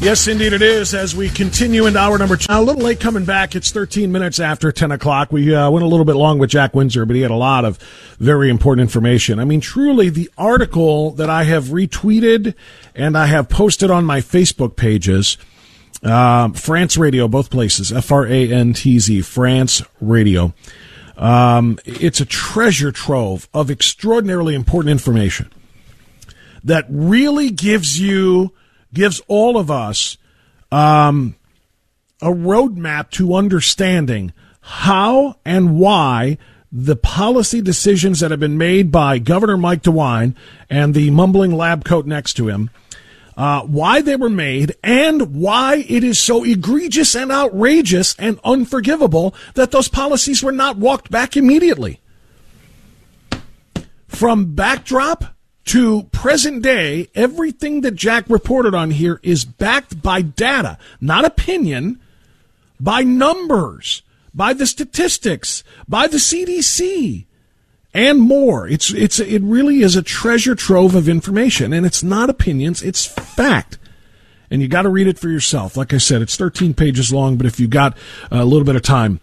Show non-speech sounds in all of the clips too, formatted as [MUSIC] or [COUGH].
Yes, indeed it is. As we continue into hour number two, a little late coming back. It's 13 minutes after 10 o'clock. We uh, went a little bit long with Jack Windsor, but he had a lot of very important information. I mean, truly, the article that I have retweeted and I have posted on my Facebook pages, uh, Frantz Radio, both places, F R A N T Z, Frantz Radio. Um, it's a treasure trove of extraordinarily important information that really gives you gives all of us um, a roadmap to understanding how and why the policy decisions that have been made by Governor Mike DeWine and the mumbling lab coat next to him, uh, why they were made, and why it is so egregious and outrageous and unforgivable that those policies were not walked back immediately. From backdrop to present day, everything that Jack reported on here is backed by data, not opinion, by numbers, by the statistics, by the CDC, and more. It's it's it really is a treasure trove of information, and it's not opinions, it's fact. And you got to read it for yourself. Like I said, it's 13 pages long, but if you got a little bit of time,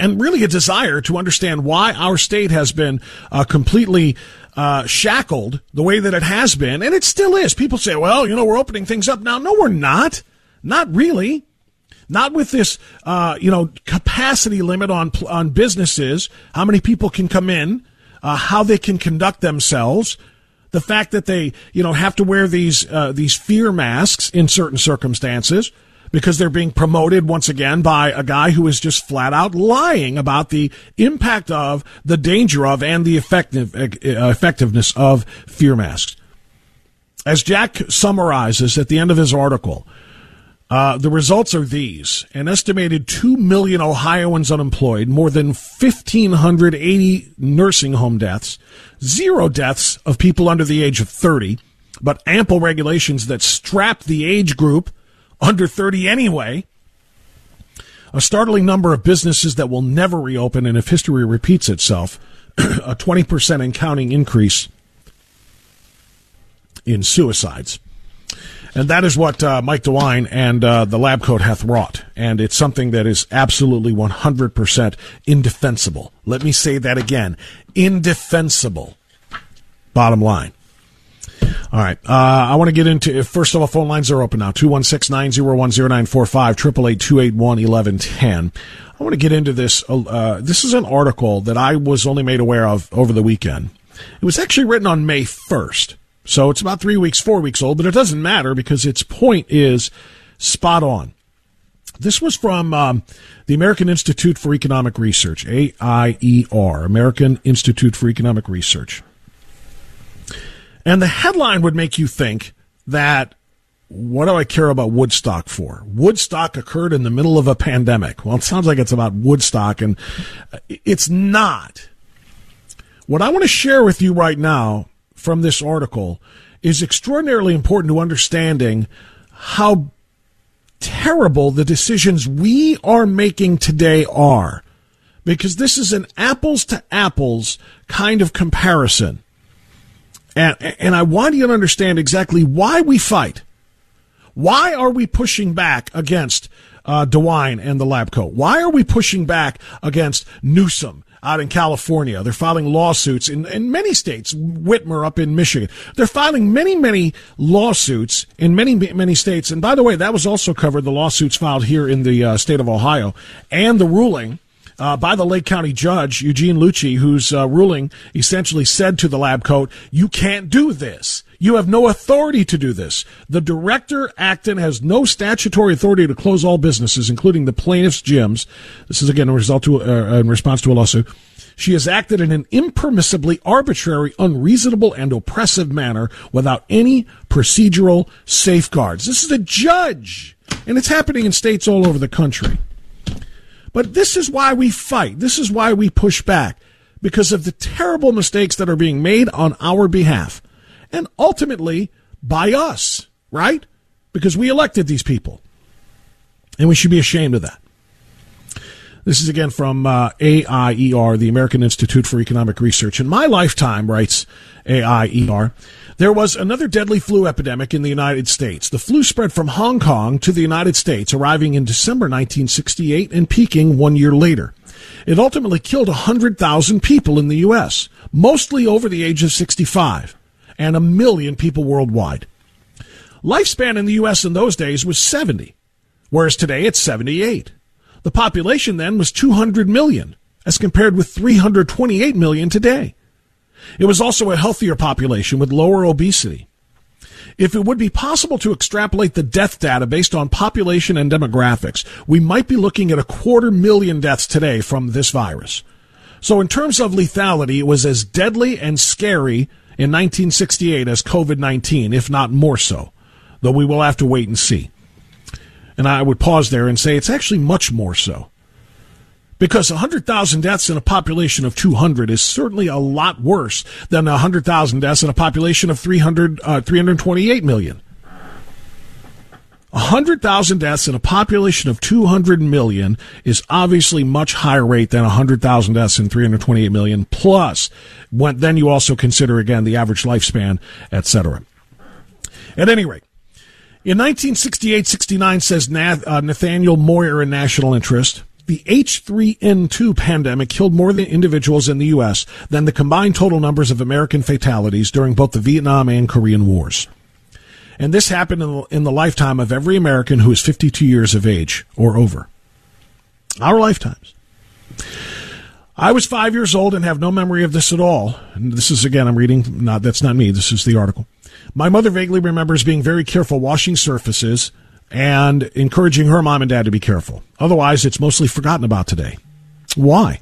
and really a desire to understand why our state has been uh, completely uh, shackled the way that it has been, and it still is. People say, well, you know, we're opening things up now. No, we're not. Not really. Not with this, uh, you know, capacity limit on on businesses, how many people can come in, uh, how they can conduct themselves, the fact that they, you know, have to wear these uh, these fear masks in certain circumstances because they're being promoted once again by a guy who is just flat out lying about the impact of, the danger of, and the effective, uh, effectiveness of fear masks. As Jack summarizes at the end of his article, uh, the results are these an estimated 2 million Ohioans unemployed, more than 1,580 nursing home deaths, zero deaths of people under the age of 30, but ample regulations that strap the age group under 30 anyway. A startling number of businesses that will never reopen, and if history repeats itself, [CLEARS THROAT] a 20% and counting increase in suicides. And that is what uh, Mike DeWine and uh, the lab coat hath wrought. And it's something that is absolutely 100% indefensible. Let me say that again indefensible. Bottom line. All right. Uh, I want to get into, first of all, phone lines are open now 216 901 0945, 888 281 1110. I want to get into this. Uh, this is an article that I was only made aware of over the weekend. It was actually written on May 1st. So it's about three weeks, four weeks old, but it doesn't matter because its point is spot on. This was from um, the American Institute for Economic Research, AIER, American Institute for Economic Research. And the headline would make you think that what do I care about Woodstock for? Woodstock occurred in the middle of a pandemic. Well, it sounds like it's about Woodstock, and uh, it's not. What I want to share with you right now from this article is extraordinarily important to understanding how terrible the decisions we are making today are because this is an apples to apples kind of comparison. And, and I want you to understand exactly why we fight. Why are we pushing back against uh, DeWine and the lab coat? Why are we pushing back against Newsom out in California? They're filing lawsuits in, in many states. Whitmer up in Michigan. They're filing many, many lawsuits in many, many states. And by the way, that was also covered, the lawsuits filed here in the uh, state of Ohio and the ruling uh, by the Lake County judge, Eugene Lucci, whose uh, ruling essentially said to the lab coat, you can't do this. You have no authority to do this. The director, Acton, has no statutory authority to close all businesses, including the plaintiff's gyms. This is again a result to, uh, in response to a lawsuit. She has acted in an impermissibly arbitrary, unreasonable, and oppressive manner without any procedural safeguards. This is a judge, and it's happening in states all over the country. But this is why we fight. This is why we push back because of the terrible mistakes that are being made on our behalf and ultimately by us, right? Because we elected these people. And we should be ashamed of that. This is again from uh, AIER, the American Institute for Economic Research. In my lifetime, writes AIER, there was another deadly flu epidemic in the United States. The flu spread from Hong Kong to the United States, arriving in December 1968 and peaking one year later. It ultimately killed 100,000 people in the U.S., mostly over the age of 65, and a million people worldwide. Lifespan in the U.S. in those days was 70, whereas today it's 78. The population then was 200 million, as compared with 328 million today. It was also a healthier population with lower obesity. If it would be possible to extrapolate the death data based on population and demographics, we might be looking at a quarter million deaths today from this virus. So in terms of lethality, it was as deadly and scary in 1968 as COVID-19, if not more so, though we will have to wait and see. And I would pause there and say it's actually much more so because 100,000 deaths in a population of 200 is certainly a lot worse than 100,000 deaths in a population of 300, uh, 328 million. 100,000 deaths in a population of 200 million is obviously much higher rate than 100,000 deaths in 328 million. Plus, when, then you also consider again the average lifespan, etc. At any rate, in 1968-69 says uh, Nathaniel Moir in National Interest, the H3N2 pandemic killed more individuals in the U.S. than the combined total numbers of American fatalities during both the Vietnam and Korean Wars. And this happened in the, in the lifetime of every American who is 52 years of age or over. Our lifetimes. I was five years old and have no memory of this at all. And this is again, I'm reading, not, that's not me, this is the article. My mother vaguely remembers being very careful washing surfaces and encouraging her mom and dad to be careful. Otherwise, it's mostly forgotten about today. Why?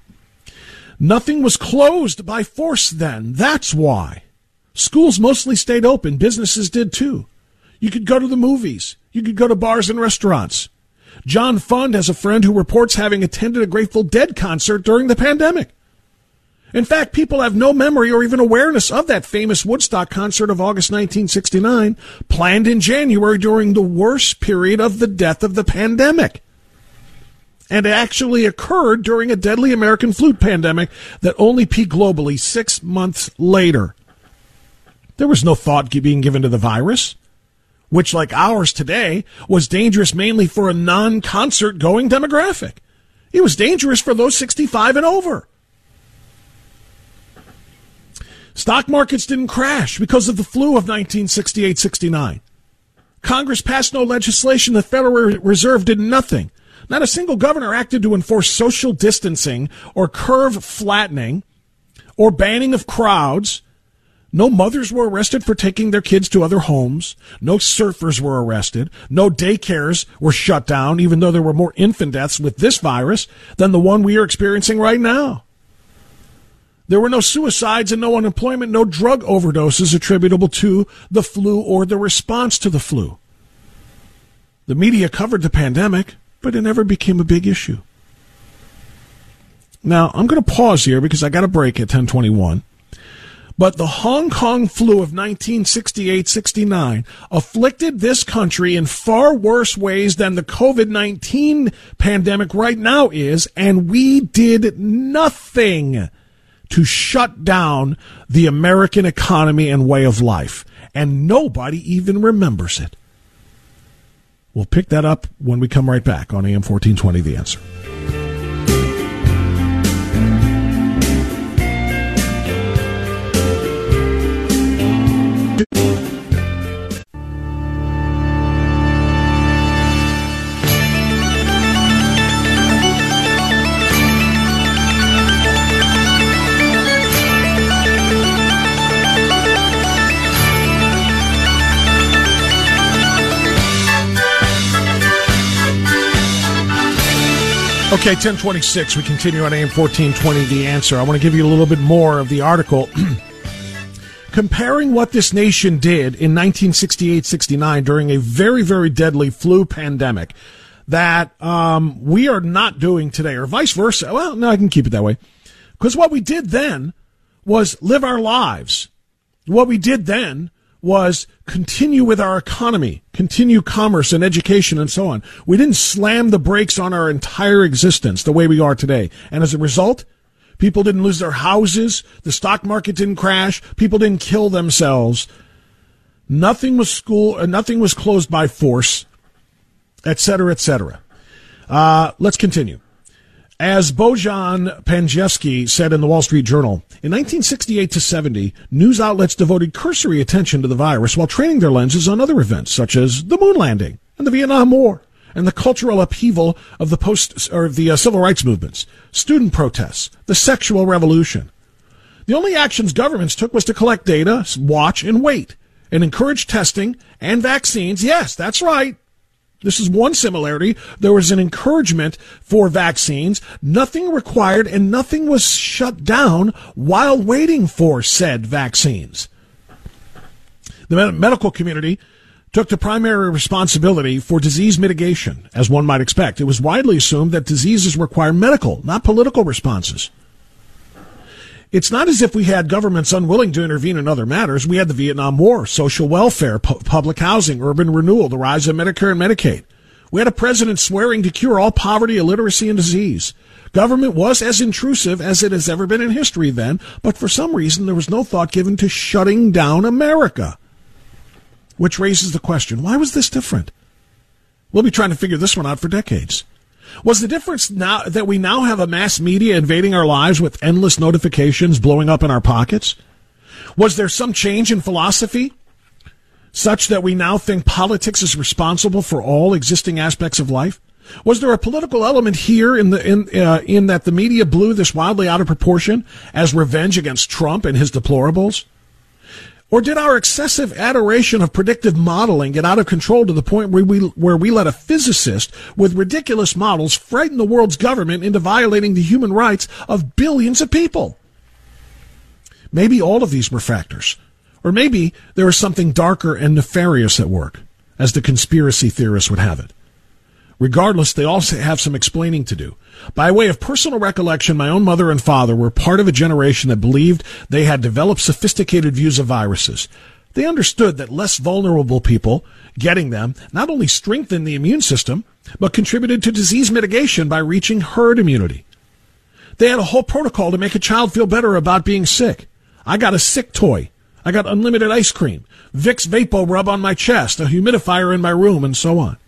Nothing was closed by force then. That's why. Schools mostly stayed open. Businesses did too. You could go to the movies. You could go to bars and restaurants. John Fund has a friend who reports having attended a Grateful Dead concert during the pandemic. In fact, people have no memory or even awareness of that famous Woodstock concert of August 1969, planned in January during the worst period of the death of the pandemic. And actually occurred during a deadly American flu pandemic that only peaked globally six months later. There was no thought being given to the virus, which, like ours today, was dangerous mainly for a non concert going demographic. It was dangerous for those 65 and over. Stock markets didn't crash because of the flu of 1968 69. Congress passed no legislation. The Federal Reserve did nothing. Not a single governor acted to enforce social distancing or curve flattening or banning of crowds. No mothers were arrested for taking their kids to other homes. No surfers were arrested. No daycares were shut down, even though there were more infant deaths with this virus than the one we are experiencing right now. There were no suicides and no unemployment, no drug overdoses attributable to the flu or the response to the flu. The media covered the pandemic, but it never became a big issue. Now, I'm going to pause here because I got a break at 1021. But the Hong Kong flu of 1968 69 afflicted this country in far worse ways than the COVID 19 pandemic right now is, and we did nothing to shut down the American economy and way of life. And nobody even remembers it. We'll pick that up when we come right back on AM 1420 The Answer. Okay, 1026. We continue on AM 1420, The Answer. I want to give you a little bit more of the article. [CLEARS THROAT] Comparing what this nation did in 1968 69 during a very, very deadly flu pandemic that um, we are not doing today, or vice versa. Well, no, I can keep it that way. Because what we did then was live our lives. What we did then was continue with our economy, continue commerce and education and so on. We didn't slam the brakes on our entire existence the way we are today. And as a result, people didn't lose their houses, the stock market didn't crash, people didn't kill themselves. Nothing was school, uh, nothing was closed by force, et cetera, et cetera. Uh, let's continue. As Bojan Pancevski said in the Wall Street Journal, in 1968 to 70, news outlets devoted cursory attention to the virus while training their lenses on other events such as the moon landing and the Vietnam War and the cultural upheaval of the post or the uh, civil rights movements, student protests, the sexual revolution. The only actions governments took was to collect data, watch, and wait, and encourage testing and vaccines. Yes, that's right. This is one similarity. There was an encouragement for vaccines. Nothing required and nothing was shut down while waiting for said vaccines. The medical community took the primary responsibility for disease mitigation, as one might expect. It was widely assumed that diseases require medical, not political responses. It's not as if we had governments unwilling to intervene in other matters. We had the Vietnam War, social welfare, pu- public housing, urban renewal, the rise of Medicare and Medicaid. We had a president swearing to cure all poverty, illiteracy, and disease. Government was as intrusive as it has ever been in history then, but for some reason there was no thought given to shutting down America. Which raises the question, why was this different? We'll be trying to figure this one out for decades. Was the difference now that we now have a mass media invading our lives with endless notifications blowing up in our pockets? Was there some change in philosophy such that we now think politics is responsible for all existing aspects of life? Was there a political element here in the in uh, in that the media blew this wildly out of proportion as revenge against Trump and his deplorables? Or did our excessive adoration of predictive modeling get out of control to the point where we, where we let a physicist with ridiculous models frighten the world's government into violating the human rights of billions of people? Maybe all of these were factors. Or maybe there was something darker and nefarious at work, as the conspiracy theorists would have it. Regardless, they also have some explaining to do. By way of personal recollection, my own mother and father were part of a generation that believed they had developed sophisticated views of viruses. They understood that less vulnerable people getting them not only strengthened the immune system, but contributed to disease mitigation by reaching herd immunity. They had a whole protocol to make a child feel better about being sick. I got a sick toy. I got unlimited ice cream, Vicks Vapo rub on my chest, a humidifier in my room, and so on.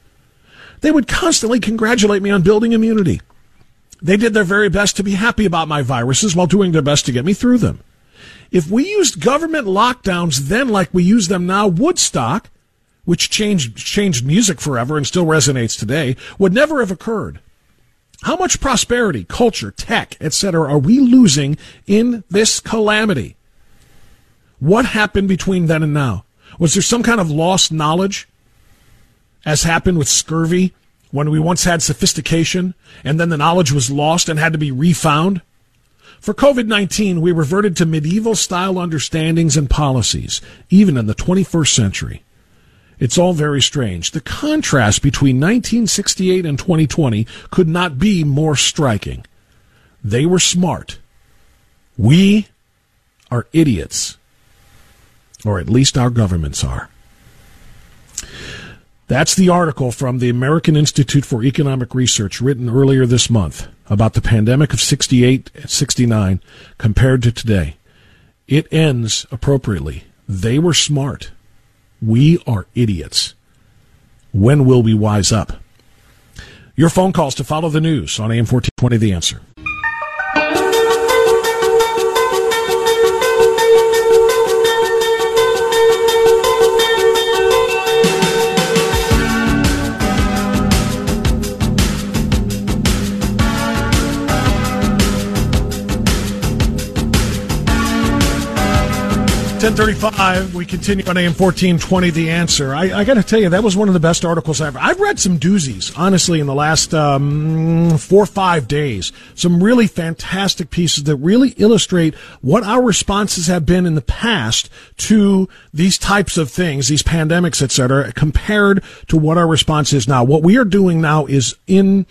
They would constantly congratulate me on building immunity. They did their very best to be happy about my viruses while doing their best to get me through them. If we used government lockdowns then like we use them now, Woodstock, which changed, changed music forever and still resonates today, would never have occurred. How much prosperity, culture, tech, etc. are we losing in this calamity? What happened between then and now? Was there some kind of lost knowledge? As happened with scurvy when we once had sophistication and then the knowledge was lost and had to be refound? For COVID 19, we reverted to medieval style understandings and policies, even in the 21st century. It's all very strange. The contrast between 1968 and 2020 could not be more striking. They were smart. We are idiots. Or at least our governments are. That's the article from the American Institute for Economic Research written earlier this month about the pandemic of 68 and 69 compared to today. It ends appropriately. They were smart. We are idiots. When will we wise up? Your phone calls to follow the news on AM 1420 The Answer. 1035, we continue on AM 1420, The Answer. I, I got to tell you, that was one of the best articles I've ever. I've read some doozies, honestly, in the last um, four or five days. Some really fantastic pieces that really illustrate what our responses have been in the past to these types of things, these pandemics, et cetera, compared to what our response is now. What we are doing now is in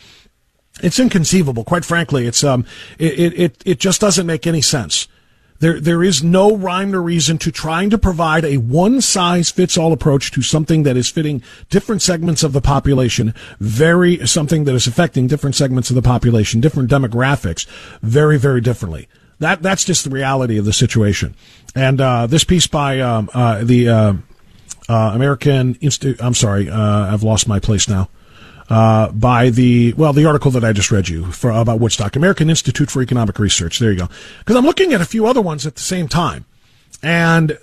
it's inconceivable. Quite frankly, it's um, it, it it just doesn't make any sense. There, there is no rhyme or reason to trying to provide a one size fits all approach to something that is fitting different segments of the population, very, something that is affecting different segments of the population, different demographics, very, very differently. That, that's just the reality of the situation. And, uh, this piece by, um, uh, the, uh, uh American Institute, I'm sorry, uh, I've lost my place now uh, by the well the article that I just read you for about Woodstock, American Institute for Economic Research. There you go. Because I'm looking at a few other ones at the same time. And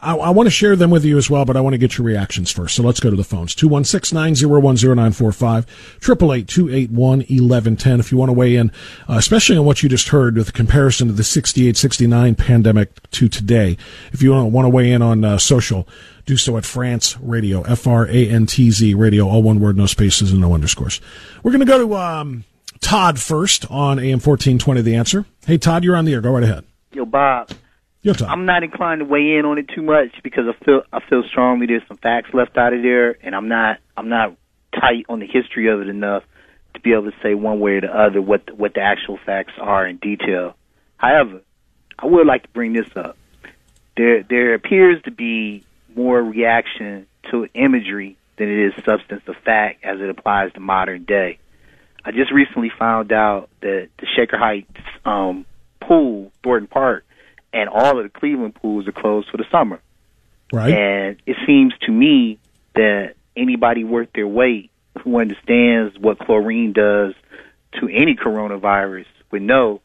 I, I, want to share them with you as well, but I want to get your reactions first. So let's go to the phones. 216-901-0945, 888-281-1110. If you want to weigh in, uh, especially on what you just heard with the comparison of the 68-69 pandemic to today. If you want to weigh in on uh, social, do so at Frantz Radio, F R A N T Z Radio, all one word, no spaces and no underscores. We're going to go to um, Todd first on AM 1420 The Answer. Hey, Todd, you're on the air. Go right ahead. Yo, Bob. Yo, Todd. I'm not inclined to weigh in on it too much because I feel I feel strongly there's some facts left out of there, and I'm not I'm not tight on the history of it enough to be able to say one way or the other what the, what the actual facts are in detail. However, I would like to bring this up. There there appears to be more reaction to imagery than it is substance of fact as it applies to modern day. I just recently found out that the Shaker Heights um, pool, Thornton Park, and all of the Cleveland pools are closed for the summer. Right. And it seems to me that anybody worth their weight who understands what chlorine does to any coronavirus would know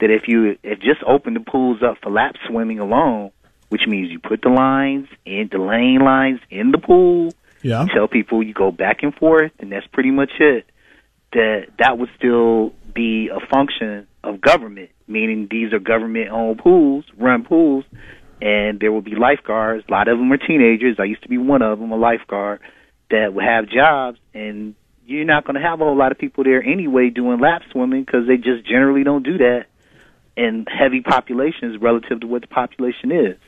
that if you if just open the pools up for lap swimming alone, which means you put the lines in the lane lines in the pool. Yeah. tell people you go back and forth, and that's pretty much it. That that would still be a function of government, meaning these are government-owned pools, run pools, and there will be lifeguards. A lot of them are teenagers. I used to be one of them, a lifeguard that would have jobs, and you're not going to have a whole lot of people there anyway doing lap swimming because they just generally don't do that in heavy populations relative to what the population is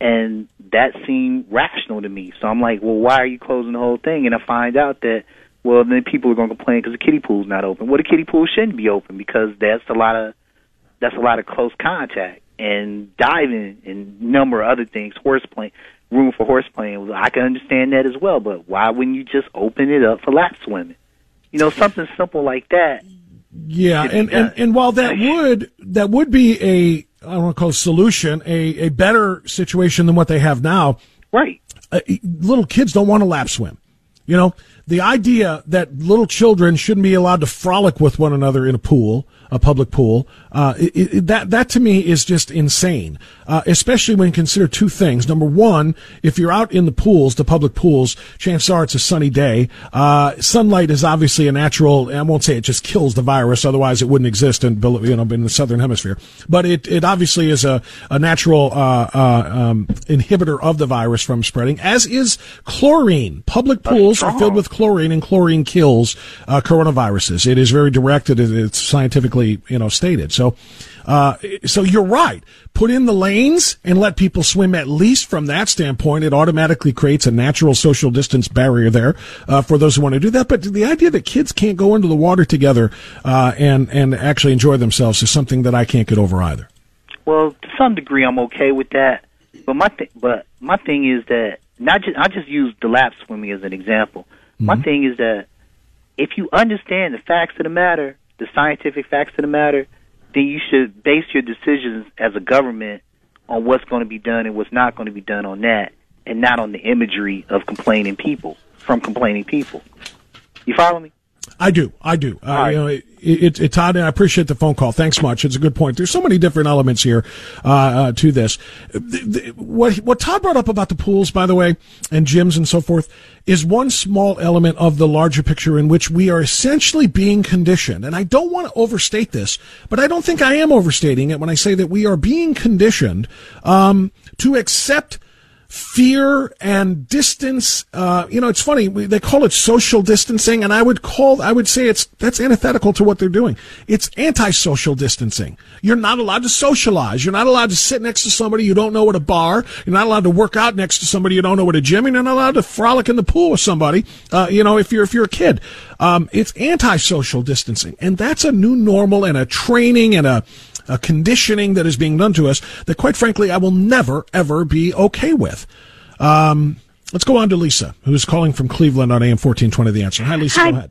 and that seemed rational to me. So I'm like, well, why are you closing the whole thing? And I find out that, well, then people are going to complain because the kiddie pool's not open. Well, the kiddie pool shouldn't be open because that's a lot of that's a lot of close contact and diving and number of other things. Horse playing, room for horse playing. I can understand that as well, but why wouldn't you just open it up for lap swimming? You know, something simple like that. Yeah, and, and and while that [LAUGHS] would that would be a I don't want to call it solution, a, a better situation than what they have now. Right. Uh, little kids don't want to lap swim. You know, the idea that little children shouldn't be allowed to frolic with one another in a pool, a public pool, uh, it, it, that that to me is just insane. Uh, especially when you consider two things. Number one, if you're out in the pools, the public pools, chances are it's a sunny day. Uh, sunlight is obviously a natural. I won't say it just kills the virus, otherwise it wouldn't exist in you know in the southern hemisphere. But it it obviously is a a natural uh, uh, um, inhibitor of the virus from spreading, as is chlorine. Public pools are filled with chlorine, and chlorine kills uh, coronaviruses. It is very directed. It's scientifically you know stated. So. Uh, so you're right. Put in the lanes and let people swim at least from that standpoint. It automatically creates a natural social distance barrier there uh, for those who want to do that. But the idea that kids can't go into the water together uh, and and actually enjoy themselves is something that I can't get over either. Well, to some degree, I'm okay with that But my th- but my thing is that not just I just use the lap swimming as an example. Mm-hmm. My thing is that if you understand the facts of the matter, the scientific facts of the matter, then you should base your decisions as a government on what's going to be done and what's not going to be done on that, and not on the imagery of complaining people from complaining people. You follow me? I do. I do. Uh, right. You know, it, it, it, Todd, I appreciate the phone call. Thanks much. It's a good point. There's so many different elements here uh, uh, to this. The, the, what what Todd brought up about the pools, by the way, and gyms and so forth, is one small element of the larger picture in which we are essentially being conditioned. And I don't want to overstate this, but I don't think I am overstating it when I say that we are being conditioned um, to accept fear and distance. Uh, you know, it's funny. They call it social distancing, and I would call, I would say it's that's antithetical to what they're doing. It's anti-social distancing. You're not allowed to socialize. You're not allowed to sit next to somebody you don't know at a bar. You're not allowed to work out next to somebody you don't know at a gym. And you're not allowed to frolic in the pool with somebody. Uh, you know, if you're if you're a kid, um, it's anti-social distancing, and that's a new normal and a training and a a conditioning that is being done to us that, quite frankly, I will never, ever be okay with. Um, let's go on to Lisa, who's calling from Cleveland on AM 1420 The Answer. Hi, Lisa. Hi. Go ahead.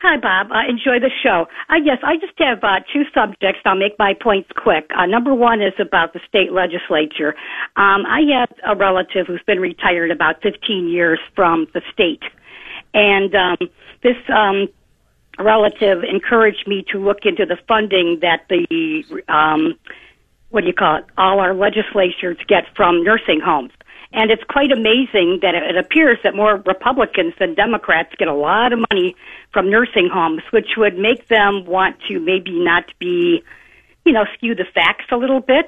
Hi, Bob. Uh, enjoy the show. Uh, yes, I just have uh, two subjects. I'll make my points quick. Uh, number one is about the state legislature. Um, I have a relative who's been retired about 15 years from the state. And um, this um, relative encouraged me to look into the funding that the um, what do you call it? All our legislatures get from nursing homes. And it's quite amazing that it appears that more Republicans than Democrats get a lot of money from nursing homes, which would make them want to maybe not be, you know, skew the facts a little bit.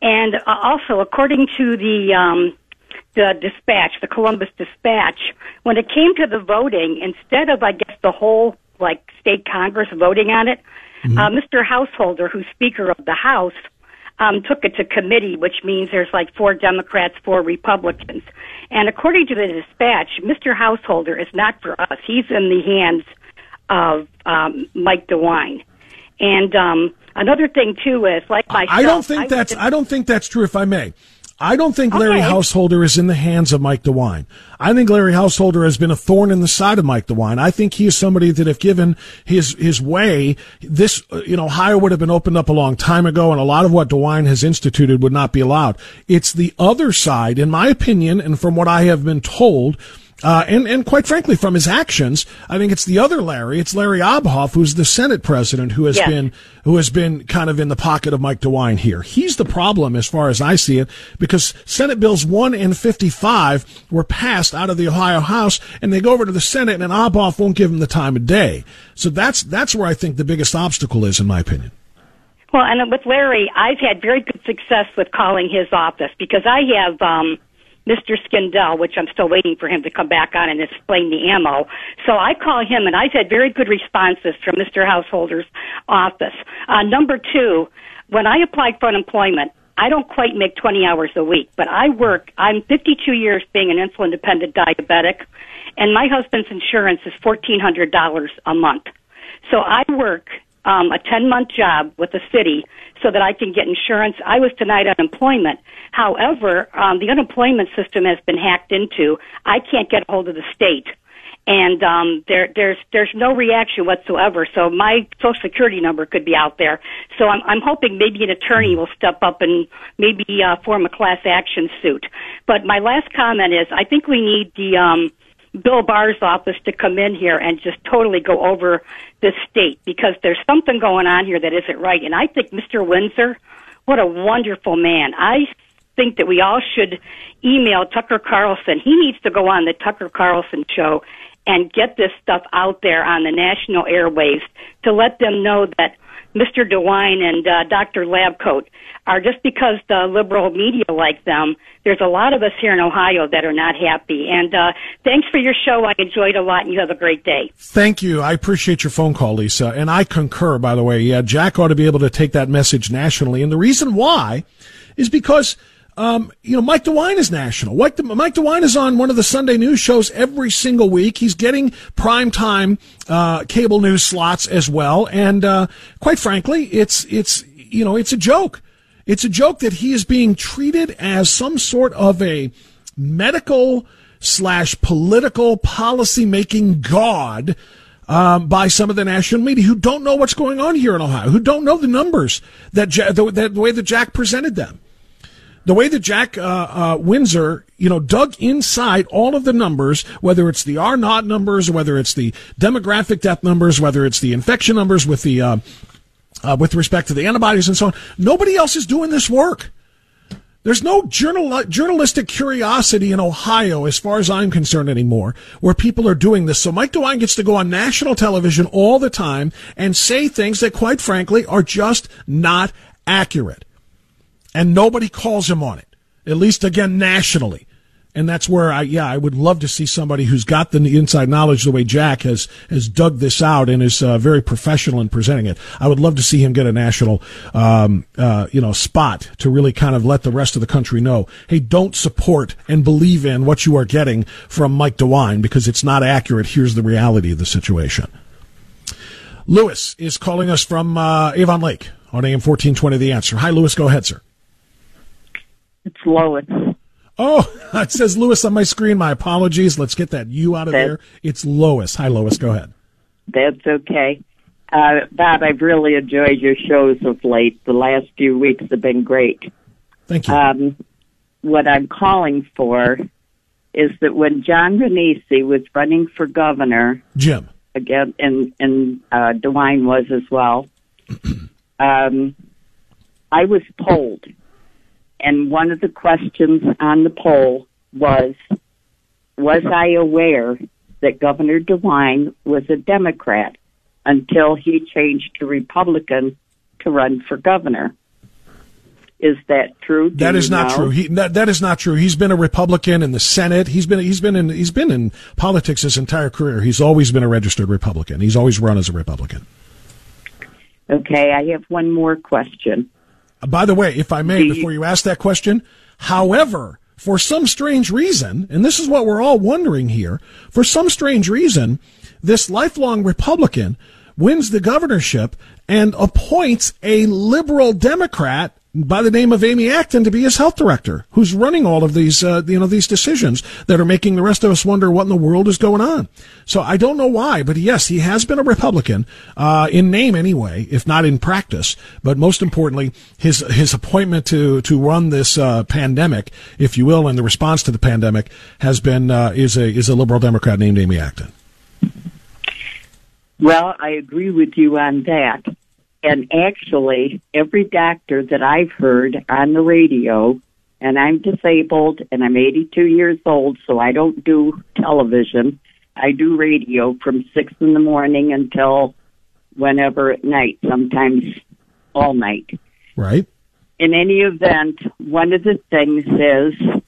And uh, also, according to the um, the dispatch, the Columbus Dispatch, when it came to the voting, instead of I guess the whole like state Congress voting on it. Mm-hmm. Uh, Mr. Householder, who's Speaker of the House, um, took it to committee, which means there's like four Democrats, four Republicans. And according to the dispatch, Mr. Householder is not for us. He's in the hands of um, Mike DeWine. And um, another thing too is like myself. I don't think I that's I don't think that's true. If I may, I don't think Larry okay. Householder is in the hands of Mike DeWine. I think Larry Householder has been a thorn in the side of Mike DeWine. I think he is somebody that if given his, his way, this, uh, you know, Ohio would have been opened up a long time ago and a lot of what DeWine has instituted would not be allowed. It's the other side, in my opinion, and from what I have been told, uh, and, and quite frankly, from his actions, I think it's the other Larry. It's Larry Obhof, who's the Senate president, who has yes. been who has been kind of in the pocket of Mike DeWine here. He's the problem as far as I see it, because Senate bills one and fifty five were passed out of the Ohio House, and they go over to the Senate, and Obhof won't give them the time of day. So that's that's where I think the biggest obstacle is, in my opinion. Well, and with Larry, I've had very good success with calling his office because I have. Um, Mr. Skindell, which I'm still waiting for him to come back on and explain the ammo. So I call him, and I've had very good responses from Mr. Householder's office. Uh, number two, when I applied for unemployment, I don't quite make 20 hours a week, but I work. I'm 52 years being an insulin dependent diabetic, and my husband's insurance is $1,400 a month. So I work um, a 10 month job with the city so that I can get insurance. I was denied unemployment. However, um, the unemployment system has been hacked into. I can't get a hold of the state. And um, there, there's there's no reaction whatsoever. So my social security number could be out there. So I'm, I'm hoping maybe an attorney will step up and maybe uh, form a class action suit. But my last comment is, I think we need the um, Bill Barr's office to come in here and just totally go over the state because there's something going on here that isn't right. And I think Mr. Windsor, what a wonderful man. I think that we all should email Tucker Carlson. He needs to go on the Tucker Carlson show and get this stuff out there on the national airwaves to let them know that Mr. DeWine and uh, Dr. Labcoat are just because the liberal media like them. There's a lot of us here in Ohio that are not happy. And uh, thanks for your show. I enjoyed a lot, and you have a great day. Thank you. I appreciate your phone call, Lisa. And I concur, by the way. Yeah, Jack ought to be able to take that message nationally. And the reason why is because – um, you know, Mike DeWine is national. Mike, De- Mike DeWine is on one of the Sunday news shows every single week. He's getting prime time uh, cable news slots as well, and uh, quite frankly, it's it's you know it's a joke. It's a joke that he is being treated as some sort of a medical slash political policy making god um, by some of the national media who don't know what's going on here in Ohio, who don't know the numbers that the, the, the way that Jack presented them. The way that Jack uh, uh, Windsor, you know, dug inside all of the numbers, whether it's the R naught numbers, whether it's the demographic death numbers, whether it's the infection numbers with the uh, uh, with respect to the antibodies and so on. Nobody else is doing this work. There's no journal, journalistic curiosity in Ohio, as far as I'm concerned anymore, where people are doing this. So Mike DeWine gets to go on national television all the time and say things that, quite frankly, are just not accurate. And nobody calls him on it, at least again nationally and that's where I yeah I would love to see somebody who's got the inside knowledge the way Jack has has dug this out and is uh, very professional in presenting it. I would love to see him get a national um, uh, you know spot to really kind of let the rest of the country know, hey, don't support and believe in what you are getting from Mike DeWine because it's not accurate. Here's the reality of the situation. Lewis is calling us from uh, Avon Lake on AM 1420 The Answer. Hi, Lewis. Go ahead, sir. It's Lois. Oh, [LAUGHS] it says Lewis on my screen. My apologies. Let's get that U out of there. It's Lois. Hi, Lois. Go ahead. That's okay. Uh, Bob, I've really enjoyed your shows of late. The last few weeks have been great. Thank you. Um, what I'm calling for is that when John Renacci was running for governor, Jim, again, and and uh, DeWine was as well, [CLEARS THROAT] um, I was polled and one of the questions on the poll was, was I aware that Governor DeWine was a Democrat until he changed to Republican to run for governor? Is that true? Do that is not know? true. He, that, that is not true. He's been a Republican in the Senate. He's been he's been in he's been in politics his entire career. He's always been a registered Republican. He's always run as a Republican. Okay, I have one more question. By the way, if I may, before you ask that question, however, for some strange reason, and this is what we're all wondering here, for some strange reason, this lifelong Republican wins the governorship and appoints a liberal Democrat by the name of Amy Acton to be his health director, who's running all of these, uh, you know, these decisions that are making the rest of us wonder what in the world is going on. So I don't know why, but yes, he has been a Republican, uh, in name anyway, if not in practice. But most importantly, his, his appointment to, to run this, uh, pandemic, if you will, and the response to the pandemic has been, uh, is a, is a liberal Democrat named Amy Acton. Well, I agree with you on that. And actually, every doctor that I've heard on the radio, and I'm disabled and I'm 82 years old, so I don't do television. I do radio from 6 in the morning until whenever at night, sometimes all night. Right. In any event, one of the things is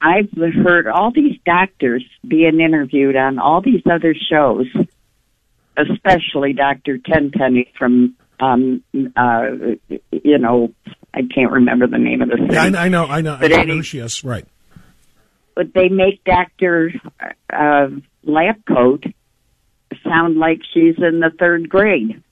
I've heard all these doctors being interviewed on all these other shows especially Dr. Tenpenny from, um, uh, you know, I can't remember the name of the city. I, I know, I know, but I know she is, right. But they make Dr. Uh, Labcoat sound like she's in the third grade.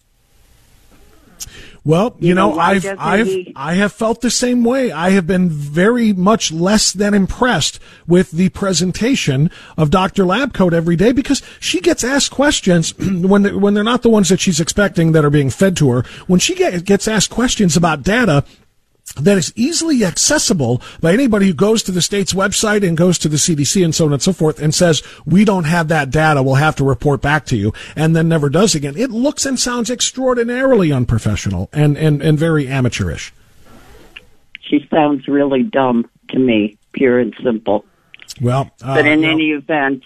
Well, you, you know, know I've I've. I have felt the same way. I have been very much less than impressed with the presentation of Dr. Labcoat every day because she gets asked questions [CLEARS THROAT] when they, when they're not the ones that she's expecting that are being fed to her. When she get, gets asked questions about data that is easily accessible by anybody who goes to the state's website and goes to the CDC and so on and so forth and says, we don't have that data, we'll have to report back to you, and then never does again. It looks and sounds extraordinarily unprofessional and, and, and very amateurish. She sounds really dumb to me, pure and simple. Well, uh, but in well, any event,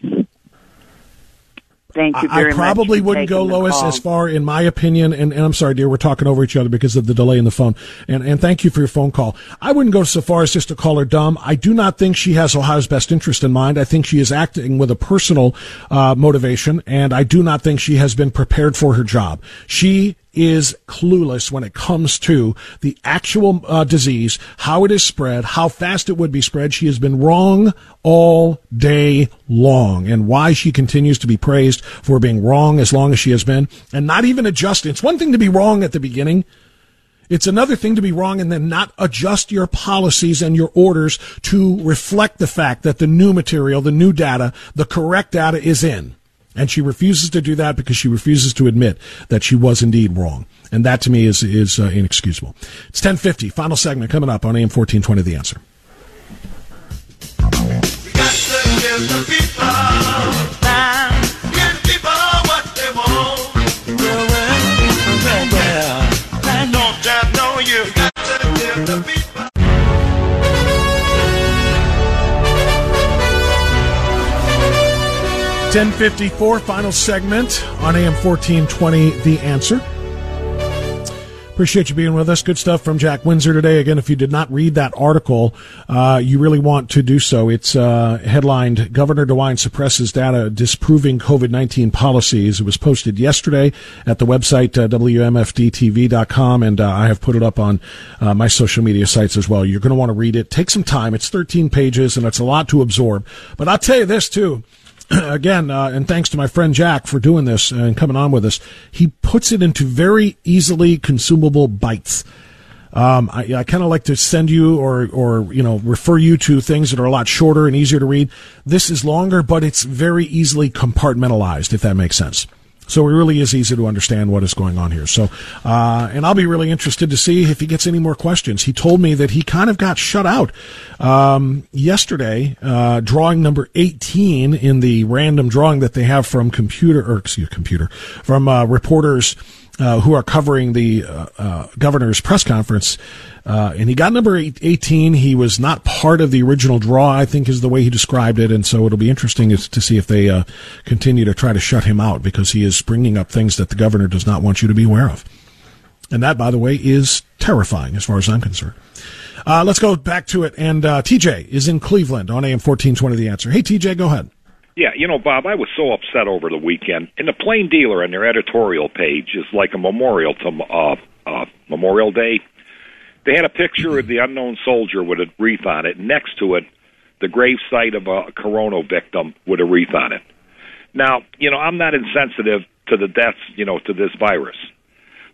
Thank you I probably wouldn't go, Lois, as far, in my opinion, and, and, I'm sorry, dear, we're talking over each other because of the delay in the phone. And, and thank you for your phone call. I wouldn't go so far as just to call her dumb. I do not think she has Ohio's best interest in mind. I think she is acting with a personal uh, motivation, and I do not think she has been prepared for her job. She is clueless when it comes to the actual uh, disease, how it is spread, how fast it would be spread. She has been wrong all day long, and why she continues to be praised for being wrong as long as she has been, and not even adjusting. It's one thing to be wrong at the beginning. It's another thing to be wrong and then not adjust your policies and your orders to reflect the fact that the new material, the new data, the correct data is in. And she refuses to do that because she refuses to admit that she was indeed wrong. And that to me is, is uh, inexcusable. It's 1050, final segment coming up on AM 1420, The Answer. Ten fifty four, final segment on AM fourteen twenty. The answer. Appreciate you being with us. Good stuff from Jack Windsor today. Again, if you did not read that article, uh, you really want to do so. It's uh, headlined Governor DeWine suppresses data disproving COVID 19 policies. It was posted yesterday at the website uh, WMFDTV.com, and uh, I have put it up on uh, my social media sites as well. You're going to want to read it. Take some time. It's 13 pages, and it's a lot to absorb. But I'll tell you this, too. [CLEARS THROAT] again, uh, and thanks to my friend Jack for doing this and coming on with us, he puts it into very easily consumable bites. Um, I, I kind of like to send you or, or, you know, refer you to things that are a lot shorter and easier to read. This is longer, but it's very easily compartmentalized, if that makes sense. So it really is easy to understand what is going on here. So, uh, and I'll be really interested to see if he gets any more questions. He told me that he kind of got shut out um, yesterday, uh, drawing number 18 in the random drawing that they have from computer, or excuse computer, from uh, reporters uh, who are covering the uh, uh, governor's press conference. Uh, and he got number 18. He was not part of the original draw, I think is the way he described it. And so it'll be interesting to see if they uh, continue to try to shut him out because he is bringing up things that the governor does not want you to be aware of. And that, by the way, is terrifying as far as I'm concerned. Uh, let's go back to it. And TJ is in Cleveland on AM 1420 The Answer. Hey, TJ, go ahead. Yeah, you know, Bob, I was so upset over the weekend. And the Plain Dealer on their editorial page is like a memorial to uh, uh, Memorial Day. They had a picture of the unknown soldier with a wreath on it. Next to it, the gravesite of a corona victim with a wreath on it. Now, you know, I'm not insensitive to the deaths, you know, to this virus.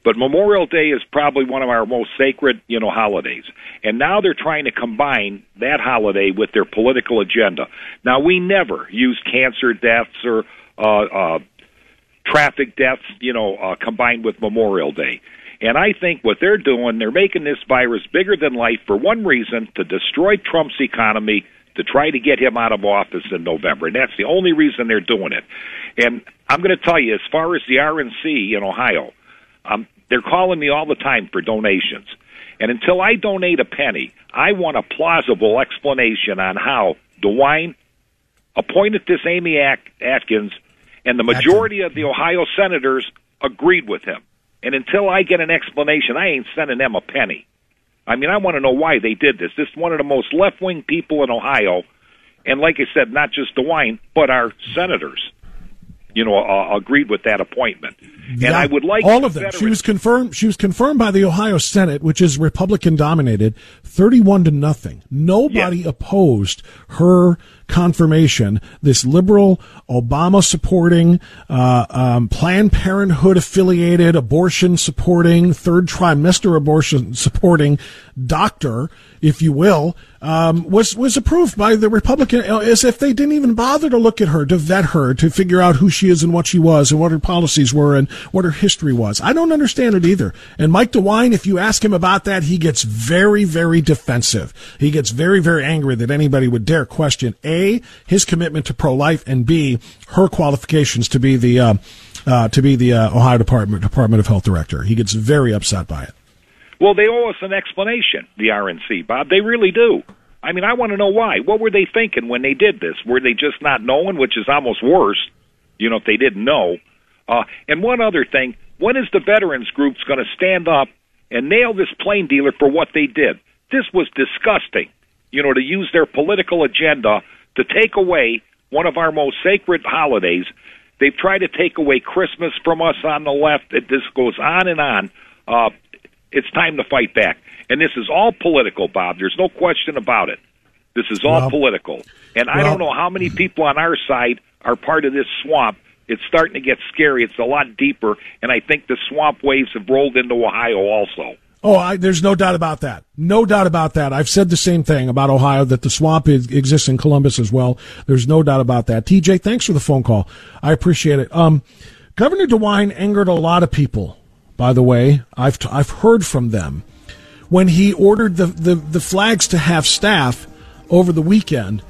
But Memorial Day is probably one of our most sacred, you know, holidays. And now they're trying to combine that holiday with their political agenda. Now we never use cancer deaths or uh, uh, traffic deaths, you know, uh, combined with Memorial Day. And I think what they're doing, they're making this virus bigger than life for one reason to destroy Trump's economy, to try to get him out of office in November. And that's the only reason they're doing it. And I'm going to tell you, as far as the RNC in Ohio, um, they're calling me all the time for donations. And until I donate a penny, I want a plausible explanation on how DeWine appointed this Amy Acton, and the majority of the Ohio senators agreed with him. And until I get an explanation, I ain't sending them a penny. I mean, I want to know why they did this. This is one of the most left wing people in Ohio. And like I said, not just DeWine, but our senators you know, uh, agreed with that appointment. And yeah, I would like all of them. She was confirmed. She was confirmed by the Ohio Senate, which is Republican dominated, thirty-one to nothing. Nobody opposed her confirmation. This liberal, Obama supporting, uh, um, Planned Parenthood affiliated, abortion supporting, third trimester abortion supporting doctor, if you will, um, was was approved by the Republican uh, as if they didn't even bother to look at her, to vet her, to figure out who she is and what she was and what her policies were and what her history was. I don't understand it either. And Mike DeWine, if you ask him about that, he gets very, very defensive. He gets very, very angry that anybody would dare question a his commitment to pro life and b her qualifications to be the uh, uh, to be the uh, Ohio Department Department of Health director. He gets very upset by it. Well, they owe us an explanation, the RNC, Bob. They really do. I mean, I want to know why. What were they thinking when they did this? Were they just not knowing, which is almost worse, you know, if they didn't know? Uh, and one other thing, when is the veterans groups going to stand up and nail this Plain Dealer for what they did? This was disgusting, you know, to use their political agenda to take away one of our most sacred holidays. They've tried to take away Christmas from us on the left. It just goes on and on. Uh, it's time to fight back. And this is all political, Bob. There's no question about it. This is all well, political. And well, I don't know how many people on our side are part of this swamp. It's starting to get scary. It's a lot deeper. And I think the swamp waves have rolled into Ohio also. Oh, I, there's no doubt about that. No doubt about that. I've said the same thing about Ohio that the swamp is, exists in Columbus as well. There's no doubt about that. TJ, thanks for the phone call. I appreciate it. Um, Governor DeWine angered a lot of people. By the way, I've t- I've heard from them when he ordered the, the, the flags to have staff over the weekend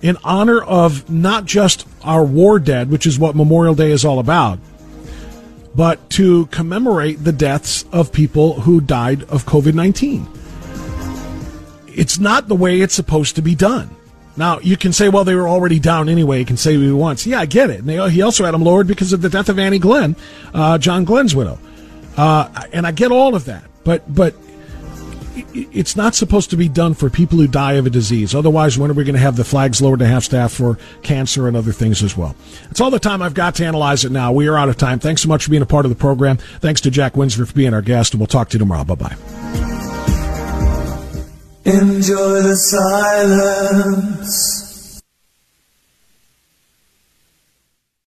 in honor of not just our war dead, which is what Memorial Day is all about, but to commemorate the deaths of people who died of COVID 19. It's not the way it's supposed to be done. Now, you can say, well, they were already down anyway. You can say what he wants. Yeah, I get it. And they, he also had them lowered because of the death of Annie Glenn, uh, John Glenn's widow. Uh, and I get all of that. But, but it's not supposed to be done for people who die of a disease. Otherwise, when are we going to have the flags lowered to half staff for cancer and other things as well? That's all the time I've got to analyze it now. We are out of time. Thanks so much for being a part of the program. Thanks to Jack Windsor for being our guest, and we'll talk to you tomorrow. Bye bye. Enjoy the silence.